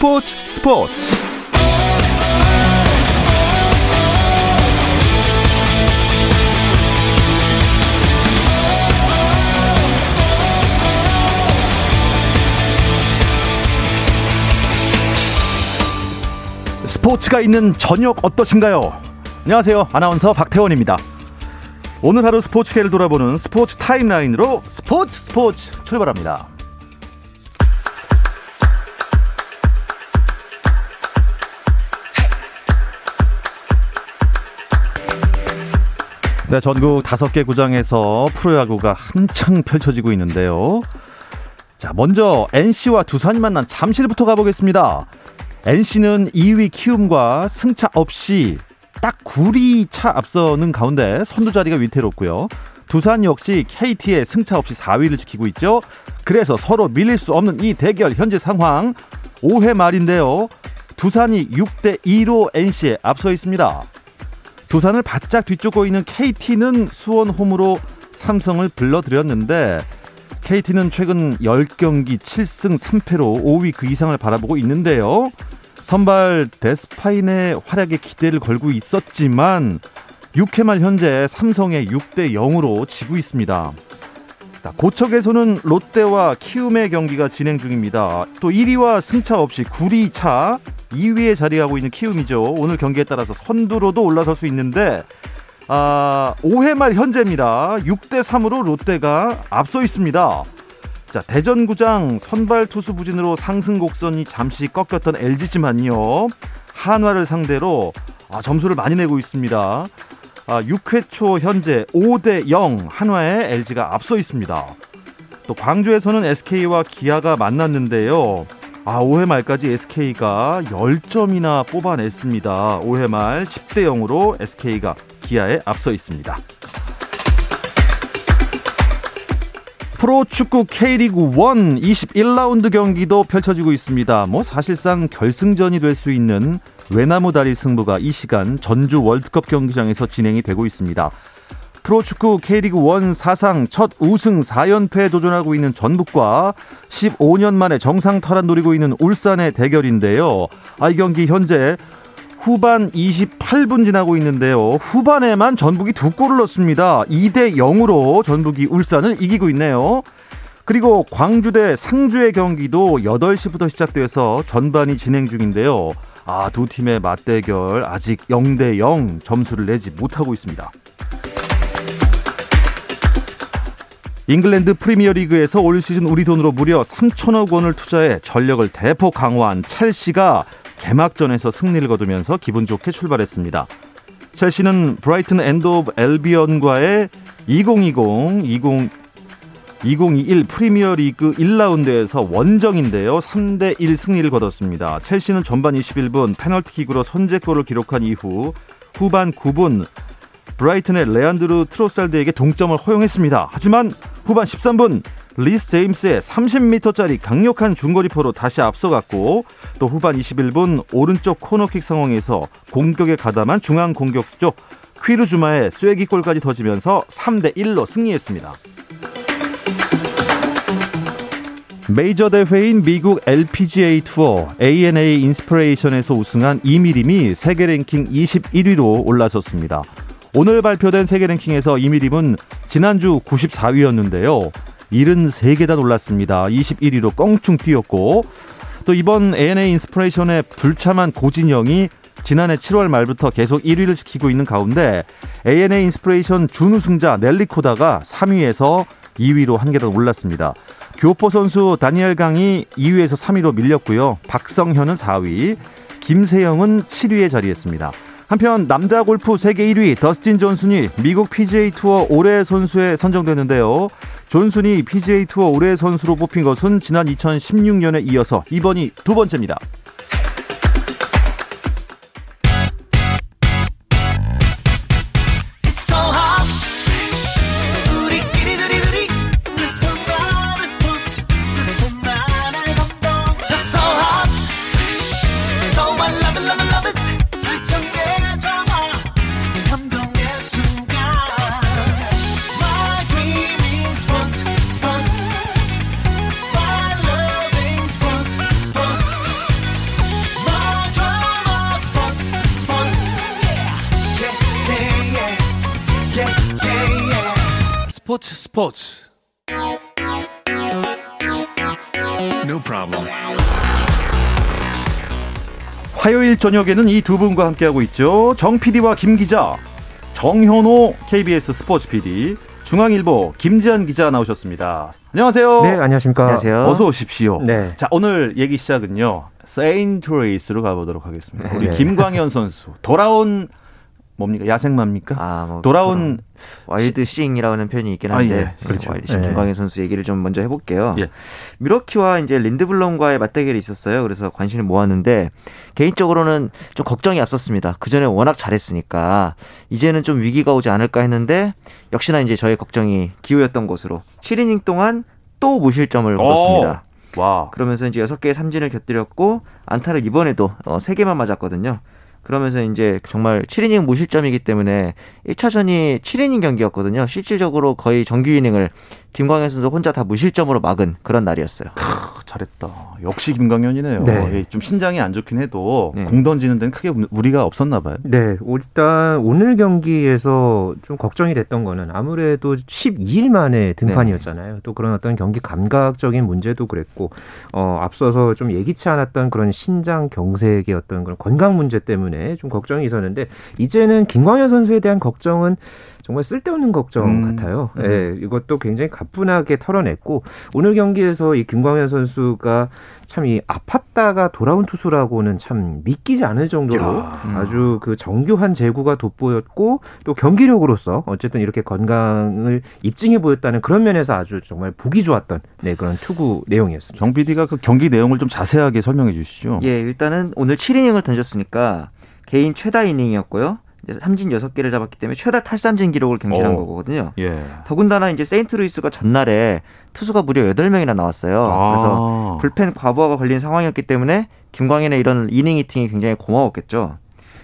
스포츠 스포츠 스포츠가 있는 저녁 어떠신가요? 안녕하세요. 아나운서 박태원입니다. 오늘 하루 스포츠계를 돌아보는 스포츠 타임라인으로 스포츠 스포츠 출발합니다. 네, 전국 다섯 개 구장에서 프로야구가 한창 펼쳐지고 있는데요. 자, 먼저 NC와 두산이 만난 잠실부터 가보겠습니다. NC는 2위 키움과 승차 없이 딱 9리 차 앞서는 가운데 선두 자리가 위태롭고요. 두산 역시 KT의 승차 없이 4위를 지키고 있죠. 그래서 서로 밀릴 수 없는 이 대결 현재 상황 5회 말인데요. 두산이 6대 2로 NC에 앞서 있습니다. 두산을 바짝 뒤쫓고 있는 KT는 수원 홈으로 삼성을 불러들였는데 KT는 최근 10경기 7승 3패로 5위 그 이상을 바라보고 있는데요. 선발 데스파인의 활약에 기대를 걸고 있었지만 6회 말 현재 삼성의 6대 0으로 지고 있습니다. 고척에서는 롯데와 키움의 경기가 진행 중입니다. 또 1위와 승차 없이 9리 차 2위에 자리하고 있는 키움이죠. 오늘 경기에 따라서 선두로도 올라설 수 있는데 아, 5회 말 현재입니다. 6대 3으로 롯데가 앞서 있습니다. 자, 대전구장 선발 투수 부진으로 상승 곡선이 잠시 꺾였던 LG지만요. 한화를 상대로 아, 점수를 많이 내고 있습니다. 아, 6회 초 현재 5대 0 한화에 LG가 앞서 있습니다. 또 광주에서는 SK와 기아가 만났는데요. 아, 5회 말까지 SK가 10점이나 뽑아냈습니다. 5회 말 10대 0으로 SK가 기아에 앞서 있습니다. 프로축구 K리그 1 21라운드 경기도 펼쳐지고 있습니다. 뭐 사실상 결승전이 될 수 있는 외나무 다리 승부가 이 시간 전주 월드컵 경기장에서 진행이 되고 있습니다. 프로축구 K리그 1 사상 첫 우승 4연패에 도전하고 있는 전북과 15년 만에 정상 탈환 노리고 있는 울산의 대결인데요. 아, 이 경기 현재 후반 28분 지나고 있는데요. 후반에만 전북이 두 골을 넣습니다. 2대 0으로 전북이 울산을 이기고 있네요. 그리고 광주 대 상주의 경기도 8시부터 시작돼서 전반이 진행 중인데요. 아, 두 팀의 맞대결 아직 0대 0 점수를 내지 못하고 있습니다. 잉글랜드 프리미어리그에서 올 시즌 우리 돈으로 무려 3천억 원을 투자해 전력을 대폭 강화한 첼시가 개막전에서 승리를 거두면서 기분 좋게 출발했습니다. 첼시는 브라이튼 앤드 호브 앨비언과의 2020, 20, 2021 프리미어 리그 1라운드에서 원정인데요. 3대 1 승리를 거뒀습니다. 첼시는 전반 21분 페널티킥으로 선제골을 기록한 이후 후반 9분 브라이튼의 레안드루 트로사르드에게 동점을 허용했습니다. 하지만 후반 13분 리스 제임스의 30m짜리 강력한 중거리포로 다시 앞서갔고 또 후반 21분 오른쪽 코너킥 상황에서 공격에 가담한 중앙 공격수죠. 퀴르 주마의 쐐기골까지 터지면서 3대 1로 승리했습니다. 메이저 대회인 미국 LPGA 투어 ANA 인스피레이션에서 우승한 이미림이 세계 랭킹 21위로 올라섰습니다. 오늘 발표된 세계 랭킹에서 이미림은 지난주 94위였는데요. 73계단 올랐습니다. 21위로 껑충 뛰었고 또 이번 ANA 인스피레이션의 불참한 고진영이 지난해 7월 말부터 계속 1위를 지키고 있는 가운데 ANA 인스피레이션 준우승자 넬리 코다가 3위에서 2위로 한 계단 올랐습니다. 교포 선수 다니엘 강이 2위에서 3위로 밀렸고요. 박성현은 4위, 김세영은 7위에 자리했습니다. 한편 남자 골프 세계 1위 더스틴 존슨이 미국 PGA 투어 올해 선수에 선정됐는데요. 존슨이 PGA 투어 올해 선수로 뽑힌 것은 지난 2016년에 이어서 이번이 두 번째입니다. 스포츠 스포츠 No problem. 화요일 저녁에는 이 두 분과 함께하고 있죠. 정 PD와 김 기자, 정현호 KBS 스포츠 PD, 중앙일보 김지한 기자 나오셨습니다. 안녕하세요. 네, 안녕하십니까. 안녕하세요. 어서 오십시오. 네. 자, 오늘 얘기 시작은요. 세인트루이스로 가보도록 하겠습니다. 우리 네. 김광현 선수 돌아온 뭡니까 야생마입니까? 아, 뭐 돌아온 Wild Thing이라고 하는 표현이 있긴 아, 한데 예, 그렇죠. Wild Thing 네. 김광현 선수 얘기를 좀 먼저 해볼게요. 예. 밀워키와 이제 린드블럼과의 맞대결이 있었어요. 그래서 관심을 모았는데 개인적으로는 좀 걱정이 앞섰습니다. 그 전에 워낙 잘했으니까 이제는 좀 위기가 오지 않을까 했는데 역시나 이제 저의 걱정이 기우였던 것으로 7이닝 동안 또 무실점을 거뒀습니다. 와. 그러면서 이제 여섯 개의 삼진을 곁들였고 안타를 이번에도 어, 세 개만 맞았거든요. 그러면서 이제 정말 7이닝 무실점이기 때문에 1차전이 7이닝 경기였거든요. 실질적으로 거의 정규 이닝을 김광현 선수 혼자 다 무실점으로 막은 그런 날이었어요. 크, 잘했다. 역시 김광현이네요. 네. 예, 좀 신장이 안 좋긴 해도 네. 공 던지는 데는 크게 무리가 없었나 봐요. 네, 일단 오늘 경기에서 좀 걱정이 됐던 거는 아무래도 12일 만에 등판이었잖아요. 또 그런 어떤 경기 감각적인 문제도 그랬고, 어, 앞서서 좀 예기치 않았던 그런 신장 경색의 어떤 그런 건강 문제 때문에 좀 걱정이 있었는데, 이제는 김광현 선수에 대한 걱정은 정말 쓸데없는 걱정 음. 같아요. 예, 이것도 굉장히 가뿐하게 털어냈고 오늘 경기에서 이 김광현 선수가 참 이 아팠다가 돌아온 투수라고는 참 믿기지 않을 정도로 야. 음. 아주 그 정교한 제구가 돋보였고 또 경기력으로서 어쨌든 이렇게 건강을 입증해 보였다는 그런 면에서 아주 정말 보기 좋았던 네 그런 투구 내용이었습니다. 정 PD가 그 경기 내용을 좀 자세하게 설명해 주시죠. 예, 일단은 오늘 7이닝을 던졌으니까 개인 최다 이닝이었고요. 삼진 6개를 잡았기 때문에 최다 탈삼진 기록을 경신한 오. 거거든요. 예. 더군다나 이제 세인트루이스가 전날에 투수가 무려 8명이나 나왔어요. 그래서 아. 불펜 과부하가 걸린 상황이었기 때문에 김광현의 이런 이닝 eating이 굉장히 고마웠겠죠.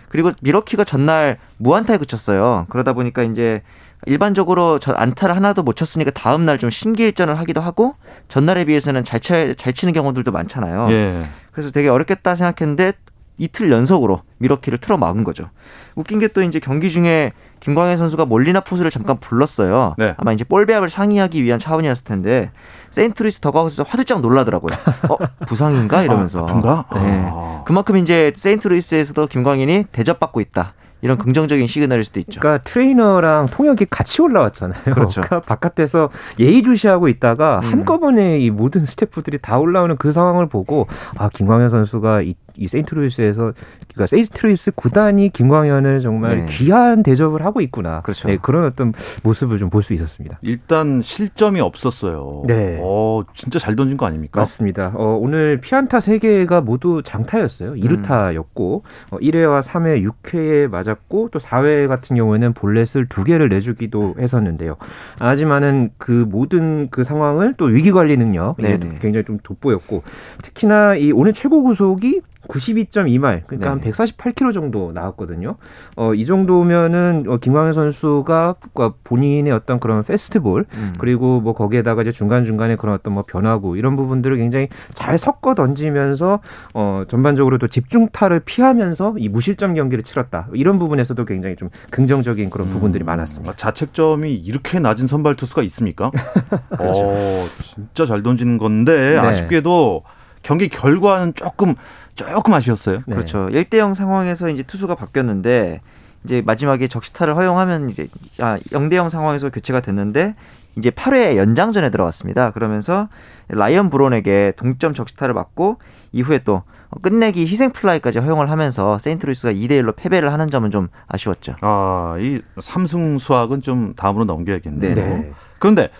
그리고 밀워키가 전날 무안타에 그쳤어요. 그러다 보니까 이제 일반적으로 저 안타를 하나도 못 쳤으니까 다음 날 좀 신기일전을 하기도 하고 전날에 비해서는 잘, 쳐, 잘 치는 경우들도 많잖아요. 예. 그래서 되게 어렵겠다 생각했는데 이틀 연속으로 밀워키를 틀어 막은 거죠. 웃긴 게 또 이제 경기 중에 김광현 선수가 몰리나 포수를 잠깐 불렀어요. 네. 아마 이제 볼 배합을 상의하기 위한 차원이었을 텐데 세인트루이스 더그아웃에서 화들짝 놀라더라고요. 어 부상인가 이러면서. 아, 아픈가? 네. 아. 그만큼 이제 세인트루이스에서도 김광현이 대접받고 있다. 이런 긍정적인 시그널일 수도 있죠. 그러니까 트레이너랑 통역이 같이 올라왔잖아요. 그렇죠. 그러니까 바깥에서 예의주시하고 있다가 음. 한꺼번에 이 모든 스태프들이 다 올라오는 그 상황을 보고 아 김광현 선수가 이, 이 세인트루이스에서 그러니까 세인트루이스 구단이 김광현을 정말 네. 귀한 대접을 하고 있구나. 그렇죠. 네, 그런 어떤 모습을 좀 볼 수 있었습니다. 일단 실점이 없었어요. 네. 어, 진짜 잘 던진 거 아닙니까? 맞습니다. 어, 오늘 피안타 3개가 모두 장타였어요. 2루타였고 어, 1회와 3회, 6회에 맞았고 또 4회 같은 경우에는 볼넷을 2개를 내주기도 했었는데요. 하지만은 그 모든 그 상황을 또 위기 관리 능력 이게 네네. 굉장히 좀 돋보였고 특히나 이 오늘 최고 구속이 92.2마일, 그러니까 한 네. 148km 정도 나왔거든요. 어, 이 정도면은 어, 김광현 선수가 본인의 어떤 그런 페스티벌 음. 그리고 뭐 거기에다가 이제 중간 중간에 그런 어떤 뭐 변화구 이런 부분들을 굉장히 잘 섞어 던지면서 어 전반적으로 또 집중타를 피하면서 이 무실점 경기를 치렀다 이런 부분에서도 굉장히 좀 긍정적인 그런 부분들이 많았습니다. 아, 자책점이 이렇게 낮은 선발 투수가 있습니까? 어, 진짜 잘 던지는 건데 네. 아쉽게도 경기 결과는 조금 조금 아쉬웠어요. 네. 그렇죠. 1대0 상황에서 이제 투수가 바뀌었는데 이제 마지막에 적시타를 허용하면 이제 아 0대0 상황에서 교체가 됐는데 이제 8회 연장전에 들어갔습니다. 그러면서 라이언 브론에게 동점 적시타를 맞고 이후에 또 끝내기 희생 플라이까지 허용을 하면서 세인트루이스가 2대 1로 패배를 하는 점은 좀 아쉬웠죠. 아, 이 삼승 수확은 좀 다음으로 넘겨야겠네요. 네. 그런데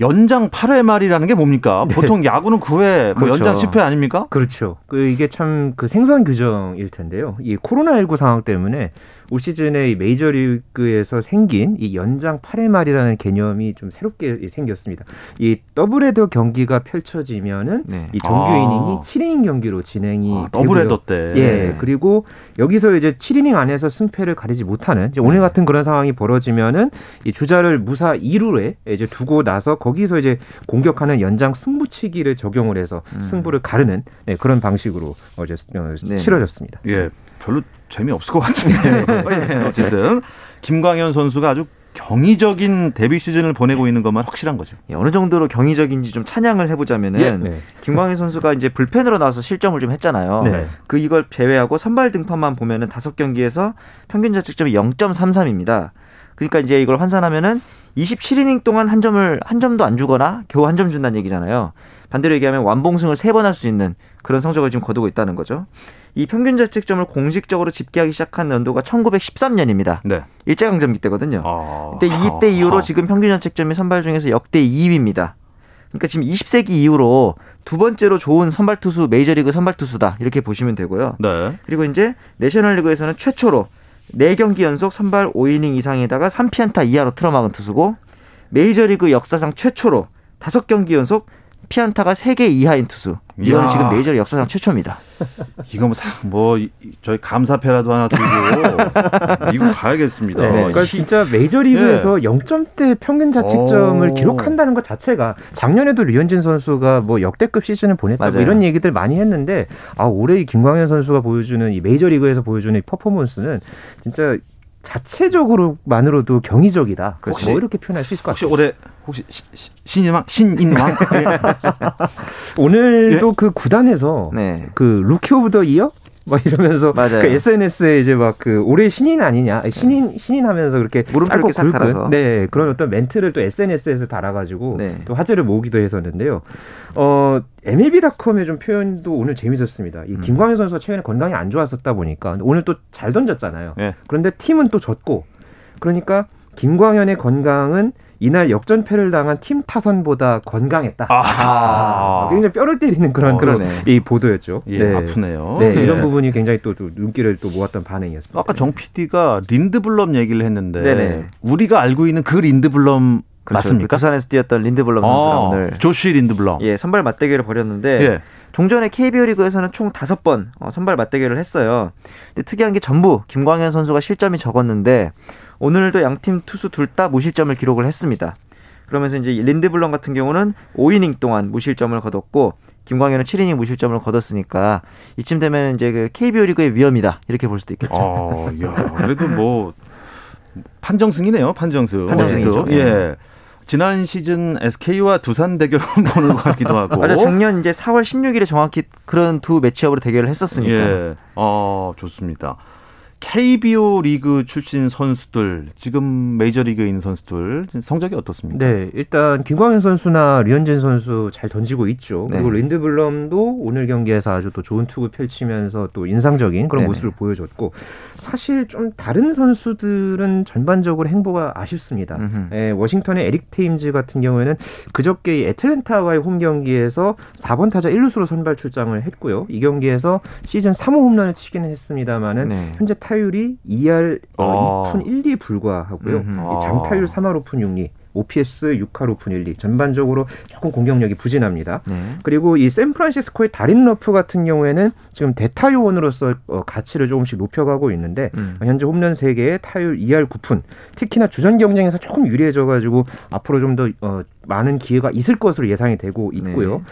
연장 8회 말이라는 게 뭡니까? 보통 야구는 9회, 뭐 그렇죠. 연장 10회 아닙니까? 그렇죠. 그 이게 참 그 생소한 규정일 텐데요. 이 코로나19 상황 때문에 올 시즌에 이 메이저리그에서 생긴 이 연장 8회 말이라는 개념이 좀 새롭게 생겼습니다. 이 더블헤더 경기가 펼쳐지면은 네. 이 정규 아. 이닝이 7이닝 경기로 진행이 아, 더블헤더. 때. 예, 그리고 여기서 이제 7이닝 안에서 승패를 가리지 못하는 이제 오늘 같은 그런 상황이 벌어지면은 이 주자를 무사 2루에 이제 두고 나서 거기서 이제 공격하는 연장 승부치기를 적용을 해서 음. 승부를 가르는 네, 그런 방식으로 어제 어, 네. 치러졌습니다. 예, 별로 재미없을 것 같은데. 예, 어쨌든 김광현 선수가 아주 경이적인 데뷔 시즌을 보내고 있는 것만 확실한 거죠. 예, 어느 정도로 경이적인지 좀 찬양을 해보자면은 예. 네. 김광현 선수가 이제 불펜으로 나와서 실점을 좀 했잖아요. 네. 그 이걸 제외하고 선발 등판만 보면은 다섯 경기에서 평균 자책점이 0.33입니다. 그러니까 이제 이걸 환산하면은 27이닝 동안 한 점을 한 점도 안 주거나 겨우 한 점 준다는 얘기잖아요. 반대로 얘기하면 완봉승을 세 번 할 수 있는 그런 성적을 지금 거두고 있다는 거죠. 이 평균 자책점을 공식적으로 집계하기 시작한 연도가 1913년입니다. 네. 일제강점기 때거든요. 아. 근데 이때 이후로 지금 평균 자책점이 선발 중에서 역대 2위입니다. 그러니까 지금 20세기 이후로 두 번째로 좋은 선발 투수 메이저리그 선발 투수다 이렇게 보시면 되고요. 네. 그리고 이제 내셔널리그에서는 최초로 4경기 연속 선발 5이닝 이상에다가 3피안타 이하로 틀어막은 투수고 메이저리그 역사상 최초로 5경기 연속 피안타가 3개 이하인 투수. 이거는. 지금 메이저리그 역사상 최초입니다. 이거 뭐, 사- 뭐 이- 저희 감사패라도 하나 들고 미국 가야겠습니다. 네, 그러니까 진짜 메이저리그에서 0점대 평균 자책점을 오. 기록한다는 것 자체가 작년에도 류현진 선수가 뭐 역대급 시즌을 보냈다 뭐. 이런 얘기들 많이 했는데 아 올해 이 김광현 선수가 보여주는 이 메이저리그에서 보여주는 이 퍼포먼스는 진짜 자체적으로만으로도 경이적이다. 그렇지. 뭐 이렇게 표현할 수 있을 것 혹시 같아요. 올해 혹시 시- 시- 신인왕 신인왕 예. 오늘도 그 구단에서 네. 그 Rookie of the Year 막 이러면서 맞아요. 그 SNS에 이제 막 그 올해 신인 아니냐 신인 신인 하면서 그렇게 짧고 굵은. 네 그런 어떤 멘트를 또 SNS에서 달아가지고 네. 또 화제를 모으기도 했었는데요. 어 MLB.com의 좀 표현도 오늘 재밌었습니다. 이 음. 김광현 선수가 최근에 건강이 안 좋았었다 보니까 오늘 또 잘 던졌잖아요. 예. 그런데 팀은 또 졌고 그러니까 김광현의 건강은 이날 역전패를 당한 팀 타선보다 건강했다. 아하. 굉장히 뼈를 때리는 그런 어, 그런 그러네. 이 보도였죠. 예, 네. 아프네요. 네, 예. 이런 부분이 굉장히 또, 또 눈길을 또 모았던 반응이었습니다. 아까 정 PD가 린드블럼 얘기를 했는데 네네. 우리가 알고 있는 그 린드블럼 그렇죠. 맞습니까? 그 두산에서 뛰었던 린드블럼 선수가 아, 오늘 조시 린드블럼. 예, 선발 맞대결을 벌였는데 예. 종전에 KBO 리그에서는 총 다섯 번 어, 선발 맞대결을 했어요. 근데 특이한 게 전부 김광현 선수가 실점이 적었는데 오늘도 양팀 투수 둘 다 무실점을 기록을 했습니다. 그러면서 이제 린드블럼 같은 경우는 5이닝 동안 무실점을 거뒀고 김광현은 7이닝 무실점을 거뒀으니까 이쯤 되면 이제 그 KBO 리그의 위험이다 이렇게 볼 수도 있겠죠. 어, 야, 그래도 뭐 판정승이네요. 판정승. 판정승이죠. 어쨌든. 예. 지난 시즌 SK와 두산 대결 보는 것 같기도 하고. 맞아 작년 이제 4월 16일에 정확히 그런 두 매치업으로 대결을 했었으니까. 예. 어, 좋습니다. KBO 리그 출신 선수들, 지금 메이저리그에 있는 선수들 성적이 어떻습니까? 네, 일단 김광현 선수나 류현진 선수 잘 던지고 있죠. 네. 그리고 린드블럼도 오늘 경기에서 아주 또 좋은 투구 펼치면서 또 인상적인 그런 네네. 모습을 보여줬고 사실 좀 다른 선수들은 전반적으로 행보가 아쉽습니다. 예, 워싱턴의 에릭 테임즈 같은 경우에는 그저께 이 애틀랜타와의 홈 경기에서 4번 타자 1루수로 선발 출장을 했고요. 이 경기에서 시즌 3호 홈런을 치기는 했습니다만은 네. 현재 타 율이 2할 어, 아. 2푼 1리에 불과하고요. 음흠. 이 장타율 3할 5푼 6리, OPS 6할 5푼 1리. 전반적으로 조금 공격력이 부진합니다. 네. 그리고 이 샌프란시스코의 다린 러프 같은 경우에는 지금 대타 요원으로서 어, 가치를 조금씩 높여가고 있는데 음. 현재 홈런 3개에 타율 2할 9푼. 특히나 주전 경쟁에서 조금 유리해져가지고 앞으로 좀더 어, 많은 기회가 있을 것으로 예상이 되고 있고요. 네.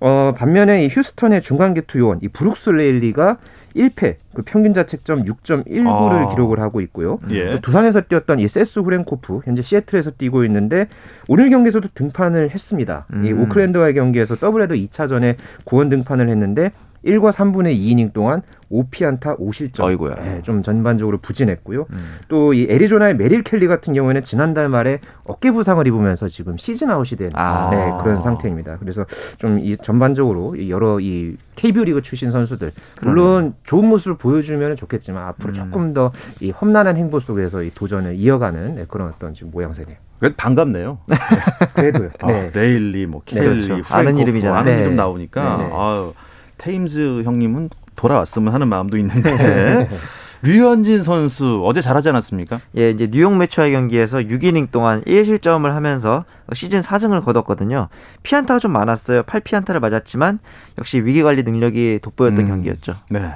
어, 반면에 이 휴스턴의 중간계투 요원 이 브룩스 레일리가 1패, 그 평균 자책점 6.19를 아. 기록을 하고 있고요. 예. 또 두산에서 뛰었던 이 세스 후랭코프 현재 시애틀에서 뛰고 있는데 오늘 경기에서도 등판을 했습니다. 이 음. 오클랜드와의 경기에서 더블헤더 2차전에 구원 등판을 했는데 1과 3분의 2이닝 동안 5피안타 5실점. 어이구야. 네, 좀 전반적으로 부진했고요. 음. 또 이 애리조나의 메릴 켈리 같은 경우에는 지난달 말에 어깨 부상을 입으면서 지금 시즌 아웃이 된 아. 네, 그런 상태입니다. 그래서 좀 이 전반적으로 이 여러 이 KBO 리그 출신 선수들 물론 좋은 모습을 보여주면 좋겠지만 앞으로 음. 조금 더 이 험난한 행보 속에서 이 도전을 이어가는 네, 그런 어떤 지금 모양새네요. 그래도 반갑네요. 그래도요. 아, 네. 레일리, 뭐 네, 켈리, 그렇죠. 후랭코프, 아는 이름이잖아요. 아는 네. 이름 나오니까 네, 네. 아유, 테임즈 형님은 돌아왔으면 하는 마음도 있는데 류현진 선수 어제 잘하지 않았습니까? 예, 이제 뉴욕 메츠와의 경기에서 6이닝 동안 1실점을 하면서 시즌 4승을 거뒀거든요. 피안타가 좀 많았어요. 8피안타를 맞았지만 역시 위기 관리 능력이 돋보였던 음. 경기였죠. 네.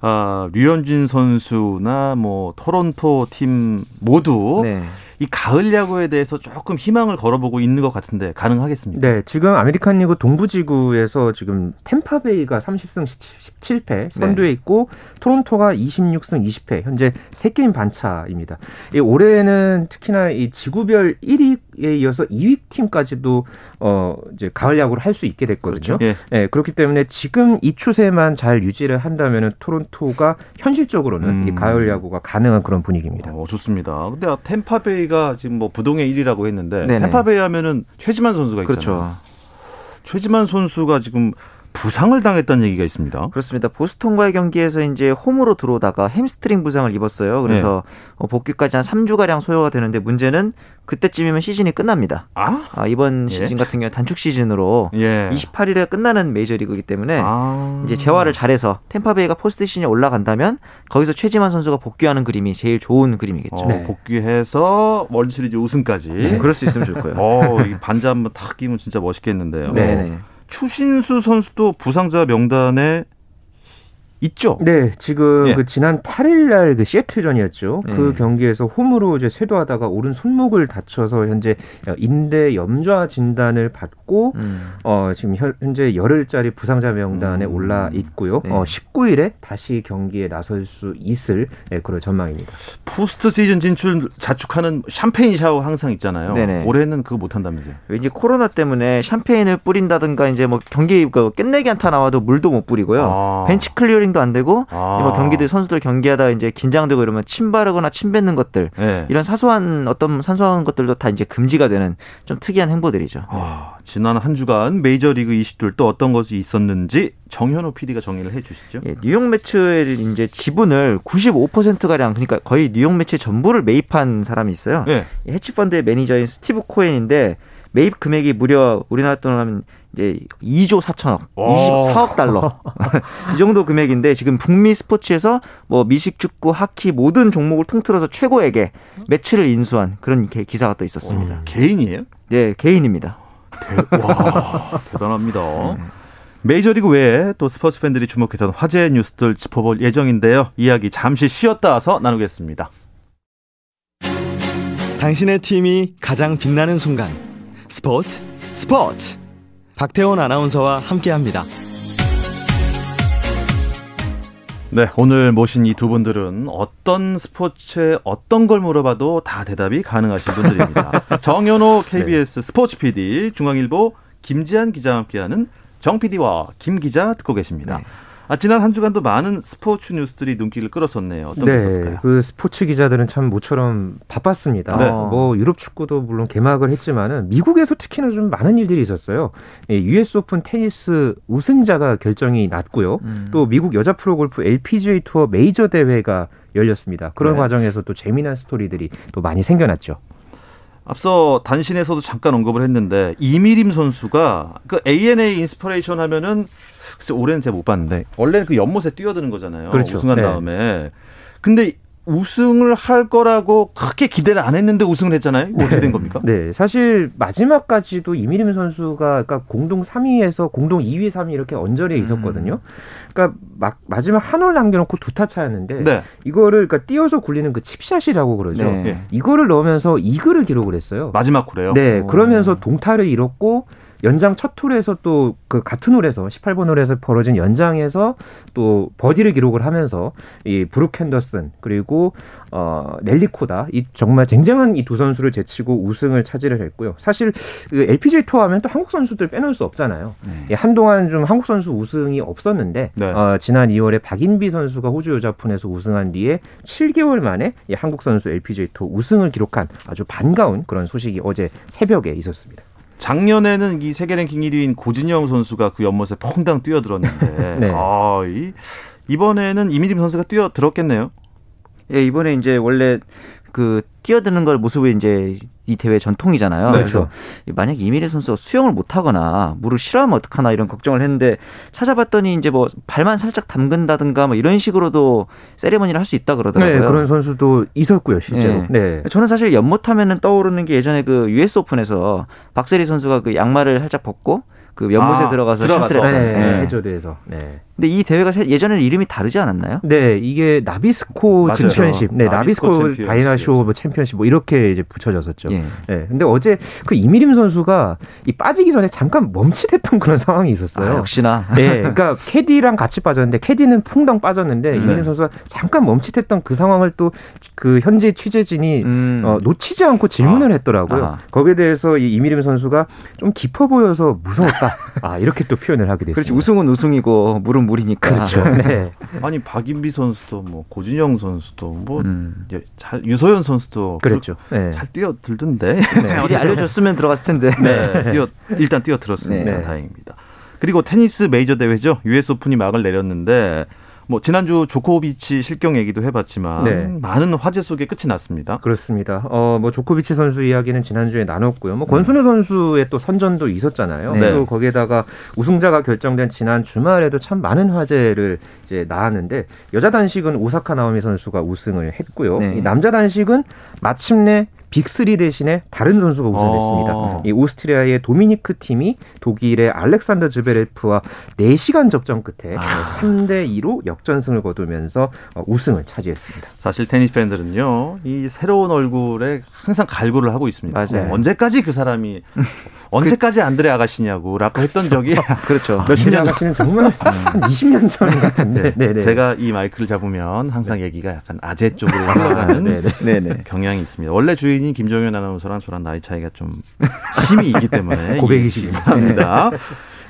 아, 류현진 선수나 뭐 토론토 팀 모두 네. 이 가을 야구에 대해서 조금 희망을 걸어보고 있는 것 같은데 가능하겠습니까? 네, 지금 아메리칸 리그 동부지구에서 지금 탬파베이가 30승 17패 선두에 네. 있고 토론토가 26승 20패 현재 3게임 반차입니다. 올해는 특히나 이 지구별 1위 에 이어서 2위 팀까지도 어 이제 가을 야구를 할 수 있게 됐거든요. 그렇죠. 예. 네, 그렇기 때문에 지금 이 추세만 잘 유지를 한다면은 토론토가 현실적으로는 음. 이 가을 야구가 가능한 그런 분위기입니다. 어, 좋습니다. 근데 템파베이가 지금 뭐 부동의 1위라고 했는데 네네. 템파베이 하면은 최지만 선수가 있잖아요. 그렇죠. 최지만 선수가 지금 부상을 당했다는 얘기가 있습니다. 그렇습니다. 보스턴과의 경기에서 이제 홈으로 들어오다가 햄스트링 부상을 입었어요. 그래서 네. 복귀까지 한 3주가량 소요가 되는데 문제는 그때쯤이면 시즌이 끝납니다. 아? 아 이번 예. 시즌 같은 경우 단축 시즌으로 예. 28일에 끝나는 메이저리그이기 때문에 아. 이제 재활을 잘해서 탬파베이가 포스트 시즌에 올라간다면 거기서 최지만 선수가 복귀하는 그림이 제일 좋은 그림이겠죠. 어, 네. 복귀해서 월드시리즈 우승까지. 네, 그럴 수 있으면 좋을 거예요. 어, 반자 한번 탁 끼면 진짜 멋있겠는데요. 네. 추신수 선수도 부상자 명단에 있죠. 네, 지금 예. 그 지난 8일 날 그 시애틀전이었죠. 그 예. 그 경기에서 홈으로 이제 쇄도하다가 오른 손목을 다쳐서 현재 인대 염좌 진단을 받고 음. 어 지금 현재 열흘짜리 부상자 명단에 음. 올라 있고요. 네. 어 19일에 다시 경기에 나설 수 있을 네, 그런 전망입니다. 포스트 시즌 진출 자축하는 샴페인 샤워 항상 있잖아요. 네네. 올해는 그거 못 한다면서요. 왠지 코로나 때문에 샴페인을 뿌린다든가 이제 뭐 경기 그 끝내기 안타 나와도 물도 못 뿌리고요. 아. 벤치 클리어링 타이밍도 안 되고 아. 뭐 경기들 선수들 경기하다 이제 긴장되고 이러면 침 바르거나 침 뱉는 것들 네. 이런 사소한 어떤 사소한 것들도 다 이제 금지가 되는 좀 특이한 행보들이죠. 아, 지난 한 주간 메이저리그 이슈들 또 어떤 것이 있었는지 정현호 PD가 정리를 해주시죠. 예, 뉴욕 메츠의 이제 지분을 95% 가량 그러니까 거의 뉴욕 메츠 전부를 매입한 사람이 있어요. 네. 헤지펀드의 매니저인 스티브 코엔인데 매입 금액이 무려 우리나라 돈으로 하면 이제 2조 4천억, 24억 달러. 이 정도 금액인데 지금 북미 스포츠에서 뭐 미식 축구, 하키 모든 종목을 통틀어서 최고에게 매치를 인수한 그런 기사가 또 있었습니다. 오, 개인이에요? 네, 개인입니다. 대, 와, 대단합니다. 네. 메이저리그 외에 또 스포츠 팬들이 주목했던 화제 뉴스들 짚어볼 예정인데요. 이야기 잠시 쉬었다 와서 나누겠습니다. 당신의 팀이 가장 빛나는 순간. 스포츠, 스포츠. 박태원 아나운서와 함께합니다. 네, 오늘 모신 이 두 분들은 어떤 스포츠에 어떤 걸 물어봐도 다 대답이 가능하신 분들입니다. 정현호 KBS 네. 스포츠 PD, 중앙일보 김지한 기자와 함께하는 정 PD와 김 기자 듣고 계십니다. 네. 아, 지난 한 주간도 많은 스포츠 뉴스들이 눈길을 끌었었네요. 어떤 네, 게 있었을까요? 그 스포츠 기자들은 참 모처럼 바빴습니다. 네. 뭐 유럽 축구도 물론 개막을 했지만은 미국에서 특히나 좀 많은 일들이 있었어요. 예, US 오픈 테니스 우승자가 결정이 났고요. 음. 또 미국 여자 프로골프 LPGA 투어 메이저 대회가 열렸습니다. 그런 네. 과정에서 또 재미난 스토리들이 또 많이 생겨났죠. 앞서 단신에서도 잠깐 언급을 했는데 이미림 선수가 그 ANA 인스퍼레이션 하면은 글쎄 올해는 제가 못 봤는데 원래는 그 연못에 뛰어드는 거잖아요. 그렇죠. 우승한 네. 다음에. 근데 우승을 할 거라고 그렇게 기대를 안 했는데 우승을 했잖아요. 어떻게 된 겁니까? 네, 사실 마지막까지도 이미림 선수가 그러니까 공동 3위에서 공동 2위, 3위 이렇게 언저리에 음. 있었거든요. 그러니까 막 마지막 한올 남겨놓고 두 타 차였는데 네. 이거를 그러니까 띄어서 굴리는 그 칩샷이라고 그러죠. 네. 이거를 넣으면서 이글을 기록을 했어요. 마지막 홀에요? 네, 그러면서 동타를 잃었고 연장 첫 홀에서 또 그 같은 홀에서 18번 홀에서 벌어진 연장에서 또 버디를 기록을 하면서 이 브룩 핸더슨 그리고 어 넬리 코다 이 정말 쟁쟁한 이 두 선수를 제치고 우승을 차지를 했고요. 사실 그 LPGA 투어 하면 또 한국 선수들 빼놓을 수 없잖아요. 네. 예, 한동안 좀 한국 선수 우승이 없었는데 네. 어, 지난 2월에 박인비 선수가 호주 여자푼에서 우승한 뒤에 7개월 만에 이 한국 선수 LPGA 투어 우승을 기록한 아주 반가운 그런 소식이 어제 새벽에 있었습니다. 작년에는 이 세계 랭킹 1위인 고진영 선수가 그 연못에 퐁당 뛰어들었는데 네. 아, 이, 이번에는 이미림 선수가 뛰어들었겠네요. 예, 이번에 이제 원래 그 뛰어드는 걸 모습이 이제 이 대회 전통이잖아요. 네. 그래서 만약 이미래 선수가 수영을 못 하거나 물을 싫어하면 어떡하나 이런 걱정을 했는데 찾아봤더니 이제 뭐 발만 살짝 담근다든가 뭐 이런 식으로도 세레머니를 할 수 있다 그러더라고요. 네, 그런 선수도 있었고요, 실제로. 네. 네. 저는 사실 연못하면은 떠오르는 게 예전에 그 US 오픈에서 박세리 선수가 그 양말을 살짝 벗고 그 연못에 아, 들어가서 샷을 했던 네, 네. 해저드에서. 네. 근데 이 대회가 예전에는 이름이 다르지 않았나요? 네, 이게 나비스코 맞아요. 챔피언십, 네, 나비스코 나비스코. 다이나 쇼어 뭐 챔피언십 뭐 이렇게 이제 붙여졌었죠. 예. 네, 근데 어제 그 이미림 선수가 이 빠지기 전에 잠깐 멈칫했던 그런 상황이 있었어요. 아, 역시나. 네, 그러니까 캐디랑 같이 빠졌는데 캐디는 풍덩 빠졌는데 이미림 네. 선수가 잠깐 멈칫했던 그 상황을 또 그 현재 취재진이 음. 어, 놓치지 않고 질문을 했더라고요. 아. 거기에 대해서 이 이미림 선수가 좀 깊어 보여서 무서웠다. 아 이렇게 또 표현을 하게 됐습니다. 그렇지 우승은 우승이고 물은 물이니까. 그렇죠. 네. 아니 박인비 선수도 뭐 고진영 선수도 뭐 음. 예, 잘 유소연 선수도 그랬죠. 네. 잘 뛰어들던데. 미리 알려줬으면 들어갔을 텐데. 네, 뛰어 일단 뛰어들었습니다. 네. 다행입니다. 그리고 테니스 메이저 대회죠. US 오픈이 막을 내렸는데 뭐 지난주 조코비치 실격 얘기도 해봤지만 네. 많은 화제 속에 끝이 났습니다. 그렇습니다. 어, 뭐 조코비치 선수 이야기는 지난주에 나눴고요. 뭐 권순우 선수의 또 선전도 있었잖아요. 네. 또 거기에다가 우승자가 결정된 지난 주말에도 참 많은 화제를 이제 낳았는데 여자 단식은 오사카 나오미 선수가 우승을 했고요. 네. 이 남자 단식은 마침내 빅3 대신에 다른 선수가 우승했습니다. 어. 이 오스트리아의 도미니크 팀이 독일의 알렉산더 즈베레프와 4시간 접전 끝에 3대 2로 역전승을 거두면서 어, 우승을 차지했습니다. 사실 테니스 팬들은요, 이 새로운 얼굴에 항상 갈구를 하고 있습니다. 맞아요. 언제까지 그 사람이 언제까지 안드레 아가씨냐고 라고 했던 적이 그렇죠. 몇십 년 지나가시는 정말 한 20년 전 같은데. 네, 네. 제가 이 마이크를 잡으면 항상 얘기가 약간 아재 쪽으로 흘러가는 네, 네. 네네. 경향이 있습니다. 원래 주인 이 김종현 아나운서랑 저랑 나이 차이가 좀 심히 있기 때문에 고백이시군요. 합니다.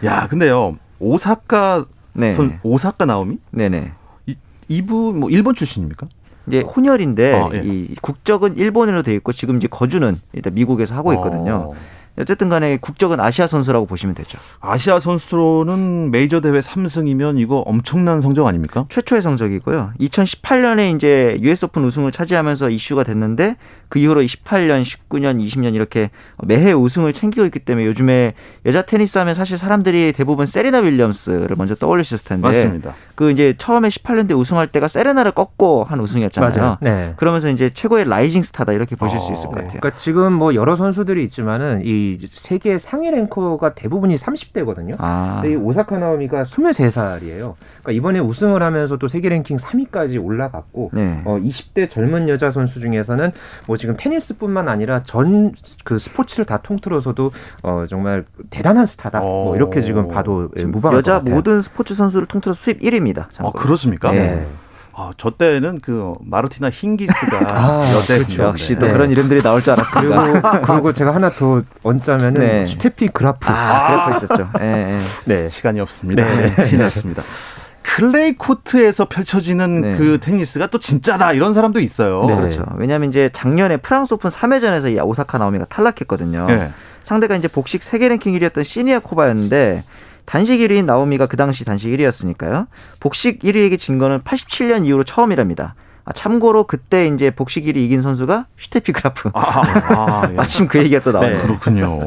야, 근데요 오사카 네. 선 오사카 나오미 네네. 이, 이분 뭐 일본 출신입니까? 이제 혼혈인데 어, 예. 이 국적은 일본으로 돼 있고 지금 이제 거주는 일단 미국에서 하고 있거든요. 어, 어쨌든 간에 국적은 아시아 선수라고 보시면 되죠. 아시아 선수로는 메이저 대회 3승이면 이거 엄청난 성적 아닙니까? 최초의 성적이고요. 2018년에 이제 US 오픈 우승을 차지하면서 이슈가 됐는데 그 이후로 18년, 19년, 20년 이렇게 매해 우승을 챙기고 있기 때문에 요즘에 여자 테니스 하면 사실 사람들이 대부분 세리나 윌리엄스를 먼저 떠올리셨을 텐데 맞습니다. 그 이제 처음에 18년대 우승할 때가 세레나를 꺾고 한 우승이었잖아요. 네. 그러면서 이제 최고의 rising star다 이렇게 보실 수 있을 것 네. 같아요. 그러니까 지금 뭐 여러 선수들이 있지만은 이 세계 상위 랭커가 대부분이 30대거든요. 아, 근데 이 오사카 나오미가 23살이에요. 그러니까 이번에 우승을 하면서 또 세계 랭킹 3위까지 올라갔고 네. 어, 20대 젊은 여자 선수 중에서는 뭐 지금 테니스뿐만 아니라 전 그 스포츠를 다 통틀어서도 어, 정말 대단한 스타다. 뭐 어. 이렇게 지금 봐도 예, 무방할 여자 것 같아요. 모든 스포츠 선수를 통틀어 수입 1위입니다. 아, 그렇습니까? 네. 아, 저 때는 그 마르티나 힌기스가 아, 여대 그렇죠. 역시 또 네. 그런 이름들이 나올 줄 알았습니다. 그리고 그리고 제가 하나 더 얹자면은 네. 스테피 그라프. 아, 그래프 있었죠. 예, 예. 네. 시간이 없습니다. 네. 네, 큰일 났습니다. 클레이 코트에서 펼쳐지는 네. 그 테니스가 또 진짜다 이런 사람도 있어요. 네. 그렇죠. 왜냐하면 이제 작년에 프랑스 오픈 3회전에서 이 오사카 나오미가 탈락했거든요. 네. 상대가 이제 복식 세계 랭킹 1위였던 시니아코바였는데 단식 1위인 나오미가 그 당시 단식 1위였으니까요. 복식 1위에게 진 거는 87년 이후로 처음이랍니다. 아, 참고로 그때 이제 복식 1위 이긴 선수가 슈테피 그라프. 아, 아, 예. 마침 그 얘기가 또 나오네요. 그렇군요.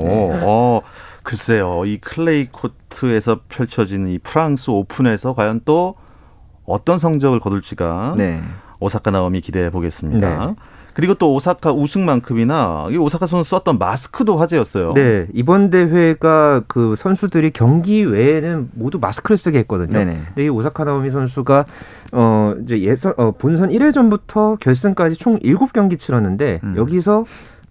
어, 글쎄요. 이 클레이 코트에서 펼쳐지는 이 프랑스 오픈에서 과연 또 어떤 성적을 거둘지가 네. 오사카 나오미 기대해 보겠습니다. 네. 그리고 또 오사카 우승만큼이나 이 오사카 선수 썼던 마스크도 화제였어요. 네, 이번 대회가 그 선수들이 경기 외에는 모두 마스크를 쓰게 했거든요. 네네. 근데 이 오사카 나오미 선수가 어 이제 예선 어 본선 1회전부터 결승까지 총 7경기 치렀는데 음. 여기서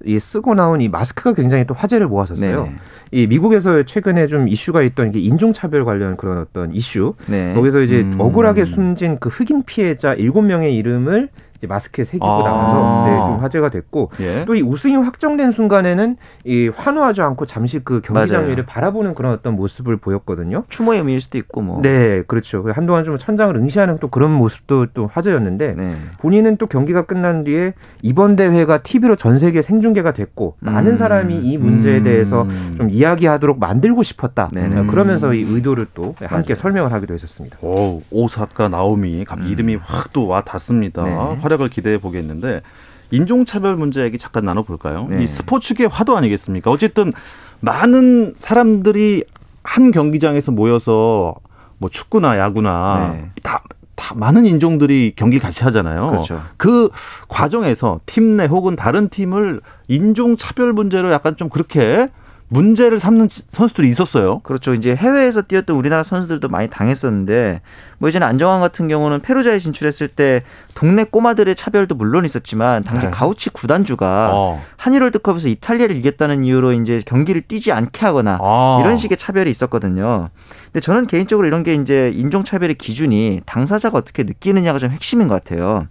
이 쓰고 나온 이 마스크가 굉장히 또 화제를 모았었어요. 네네. 이 미국에서 최근에 좀 이슈가 있던 게 인종차별 관련 그런 어떤 이슈. 네. 거기서 이제 음. 억울하게 숨진 그 흑인 피해자 7명의 이름을 이제 마스크에 새기고 아. 나와서 네, 좀 화제가 됐고 예. 또이 우승이 확정된 순간에는 이 환호하지 않고 잠시 그 경기장 맞아요. 위를 바라보는 그런 어떤 모습을 보였거든요. 추모의 의미일 수도 있고 뭐. 네, 그렇죠. 그 한동안 좀 천장을 응시하는 또 그런 모습도 또 화제였는데 네. 본인은 또 경기가 끝난 뒤에 이번 대회가 TV로 전 세계 생중계가 됐고 많은 음. 사람이 이 문제에 음. 대해서 좀 이야기하도록 만들고 싶었다. 네네. 그러면서 이 의도를 또 함께 맞아요. 설명을 하기도 했었습니다. 오, 오사카 나오미 갑자기 음. 이름이 확 또 와 닿습니다. 네. 활약을 기대해 보겠는데 인종차별 문제 얘기 잠깐 나눠볼까요? 네. 이 스포츠계 화두 아니겠습니까? 어쨌든 많은 사람들이 한 경기장에서 모여서 뭐 축구나 야구나 네. 다, 다 많은 인종들이 경기 같이 하잖아요. 그렇죠. 그 과정에서 팀 내 혹은 다른 팀을 인종차별 문제로 약간 좀 그렇게 문제를 삼는 선수들이 있었어요. 그렇죠. 이제 해외에서 뛰었던 우리나라 선수들도 많이 당했었는데 뭐 이제는 안정환 같은 경우는 페루자에 진출했을 때 동네 꼬마들의 차별도 물론 있었지만 당시 네. 가우치 구단주가 어. 한일 월드컵에서 이탈리아를 이겼다는 이유로 이제 경기를 뛰지 않게 하거나 어. 이런 식의 차별이 있었거든요. 근데 저는 개인적으로 이런 게 이제 인종 차별의 기준이 당사자가 어떻게 느끼느냐가 좀 핵심인 것 같아요.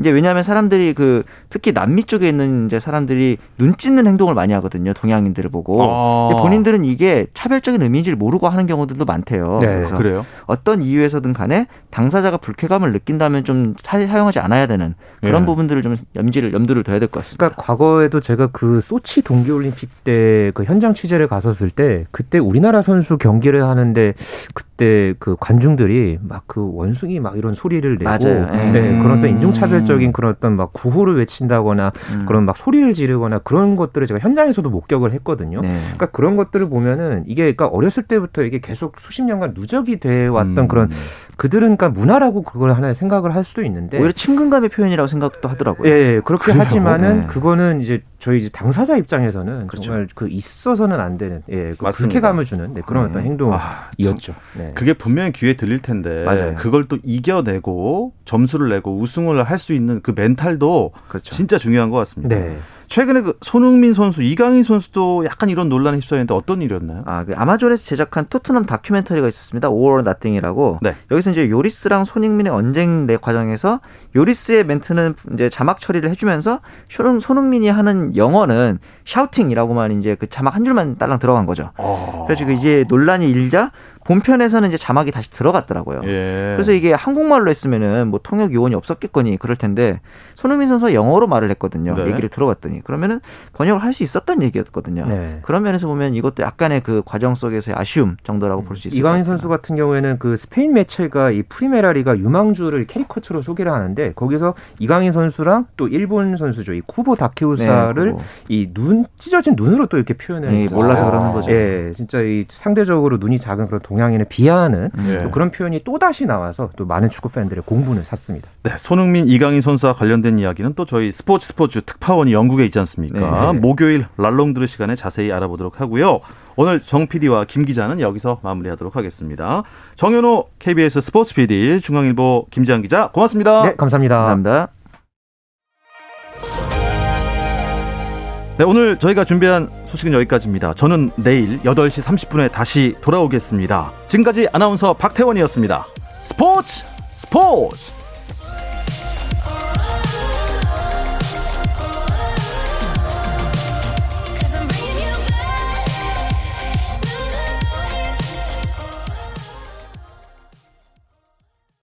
이제 왜냐하면 사람들이 그 특히 남미 쪽에 있는 이제 사람들이 눈 찢는 행동을 많이 하거든요. 동양인들을 보고 아. 본인들은 이게 차별적인 의미인지를 모르고 하는 경우들도 많대요. 네. 그래서 그래요? 어떤 이유에서든 간에 당사자가 불쾌감을 느낀다면 좀 사 용하지 않아야 되는 그런 네. 부분들을 좀 염지를 염두를 둬야 될 것 같습니다. 그러니까 과거에도 제가 그 소치 동계올림픽 때 그 현장 취재를 갔었을 때 그때 우리나라 선수 경기를 하는데 그때 그 관중들이 막 그 원숭이 막 이런 소리를 내고 맞아요. 네, 그런 어떤 인종차별 폭력적인 그런 어떤 막 구호를 외친다거나 음. 그런 막 소리를 지르거나 그런 것들을 제가 현장에서도 목격을 했거든요. 네. 그러니까 그런 것들을 보면은 이게 그러니까 어렸을 때부터 이게 계속 수십 년간 누적이 돼 왔던 음. 그런 그들은 그러니까 문화라고 그걸 하나 생각을 할 수도 있는데 오히려 친근감의 표현이라고 생각도 하더라고요. 예, 예 그렇게 그래요? 하지만은 네. 그거는 이제 저희 이제 당사자 입장에서는 그렇죠. 정말 그 있어서는 안 되는 예, 그 불쾌감을 주는 네, 그런 네. 어떤 행동이었죠. 아, 네. 그게 분명히 기회 들릴 텐데 맞아요. 그걸 또 이겨내고 점수를 내고 우승을 할 수 있는 그 멘탈도 그렇죠. 진짜 중요한 것 같습니다. 네. 최근에 그 손흥민 선수, 이강인 선수도 약간 이런 논란에 휩싸였는데 어떤 일이었나요? 아, 그 아마존에서 제작한 토트넘 다큐멘터리가 있었습니다. 5월 나띵이라고. 네. 여기서 이제 요리스랑 손흥민의 언쟁 내 과정에서 요리스의 멘트는 이제 자막 처리를 해주면서 손흥, 손흥민이 하는 영어는 shouting이라고만 이제 그 자막 한 줄만 딸랑 들어간 거죠. 어... 그래서 그 이제 논란이 일자 본편에서는 이제 자막이 다시 들어갔더라고요. 예. 그래서 이게 한국말로 했으면은 뭐 통역 요원이 없었겠거니 그럴 텐데 손흥민 선수가 영어로 말을 했거든요. 네. 얘기를 들어봤더니 그러면은 번역을 할 수 있었던 얘기였거든요. 네. 그런 면에서 보면 이것도 약간의 그 과정 속에서의 아쉬움 정도라고 볼 수 있을 이강인 선수 같은 경우에는 그 스페인 매체가 이 프리메라리가 유망주를 캐리커처로 소개를 하는데 거기서 이강인 선수랑 또 일본 선수죠. 이 쿠보 다케후사를 네, 이눈 찢어진 눈으로 또 이렇게 표현을 네, 몰라서 그러는 거죠. 예, 진짜 이 상대적으로 눈이 작은 그런 동 동양인을 비하하는 네. 또 그런 표현이 또 다시 나와서 또 많은 축구 팬들의 공분을 샀습니다. 네, 손흥민, 이강인 선수와 관련된 이야기는 또 저희 스포츠 스포츠 특파원이 영국에 있지 않습니까? 네. 목요일 랄롱드르 시간에 자세히 알아보도록 하고요. 오늘 정 PD와 김 기자는 여기서 마무리하도록 하겠습니다. 정현호 KBS 스포츠 PD, 중앙일보 김지한 기자, 고맙습니다. 네, 감사합니다. 감사합니다. 네, 오늘 저희가 준비한 소식은 여기까지입니다. 저는 내일 8시 30분에 다시 돌아오겠습니다. 지금까지 아나운서 박태원이었습니다. 스포츠 스포츠!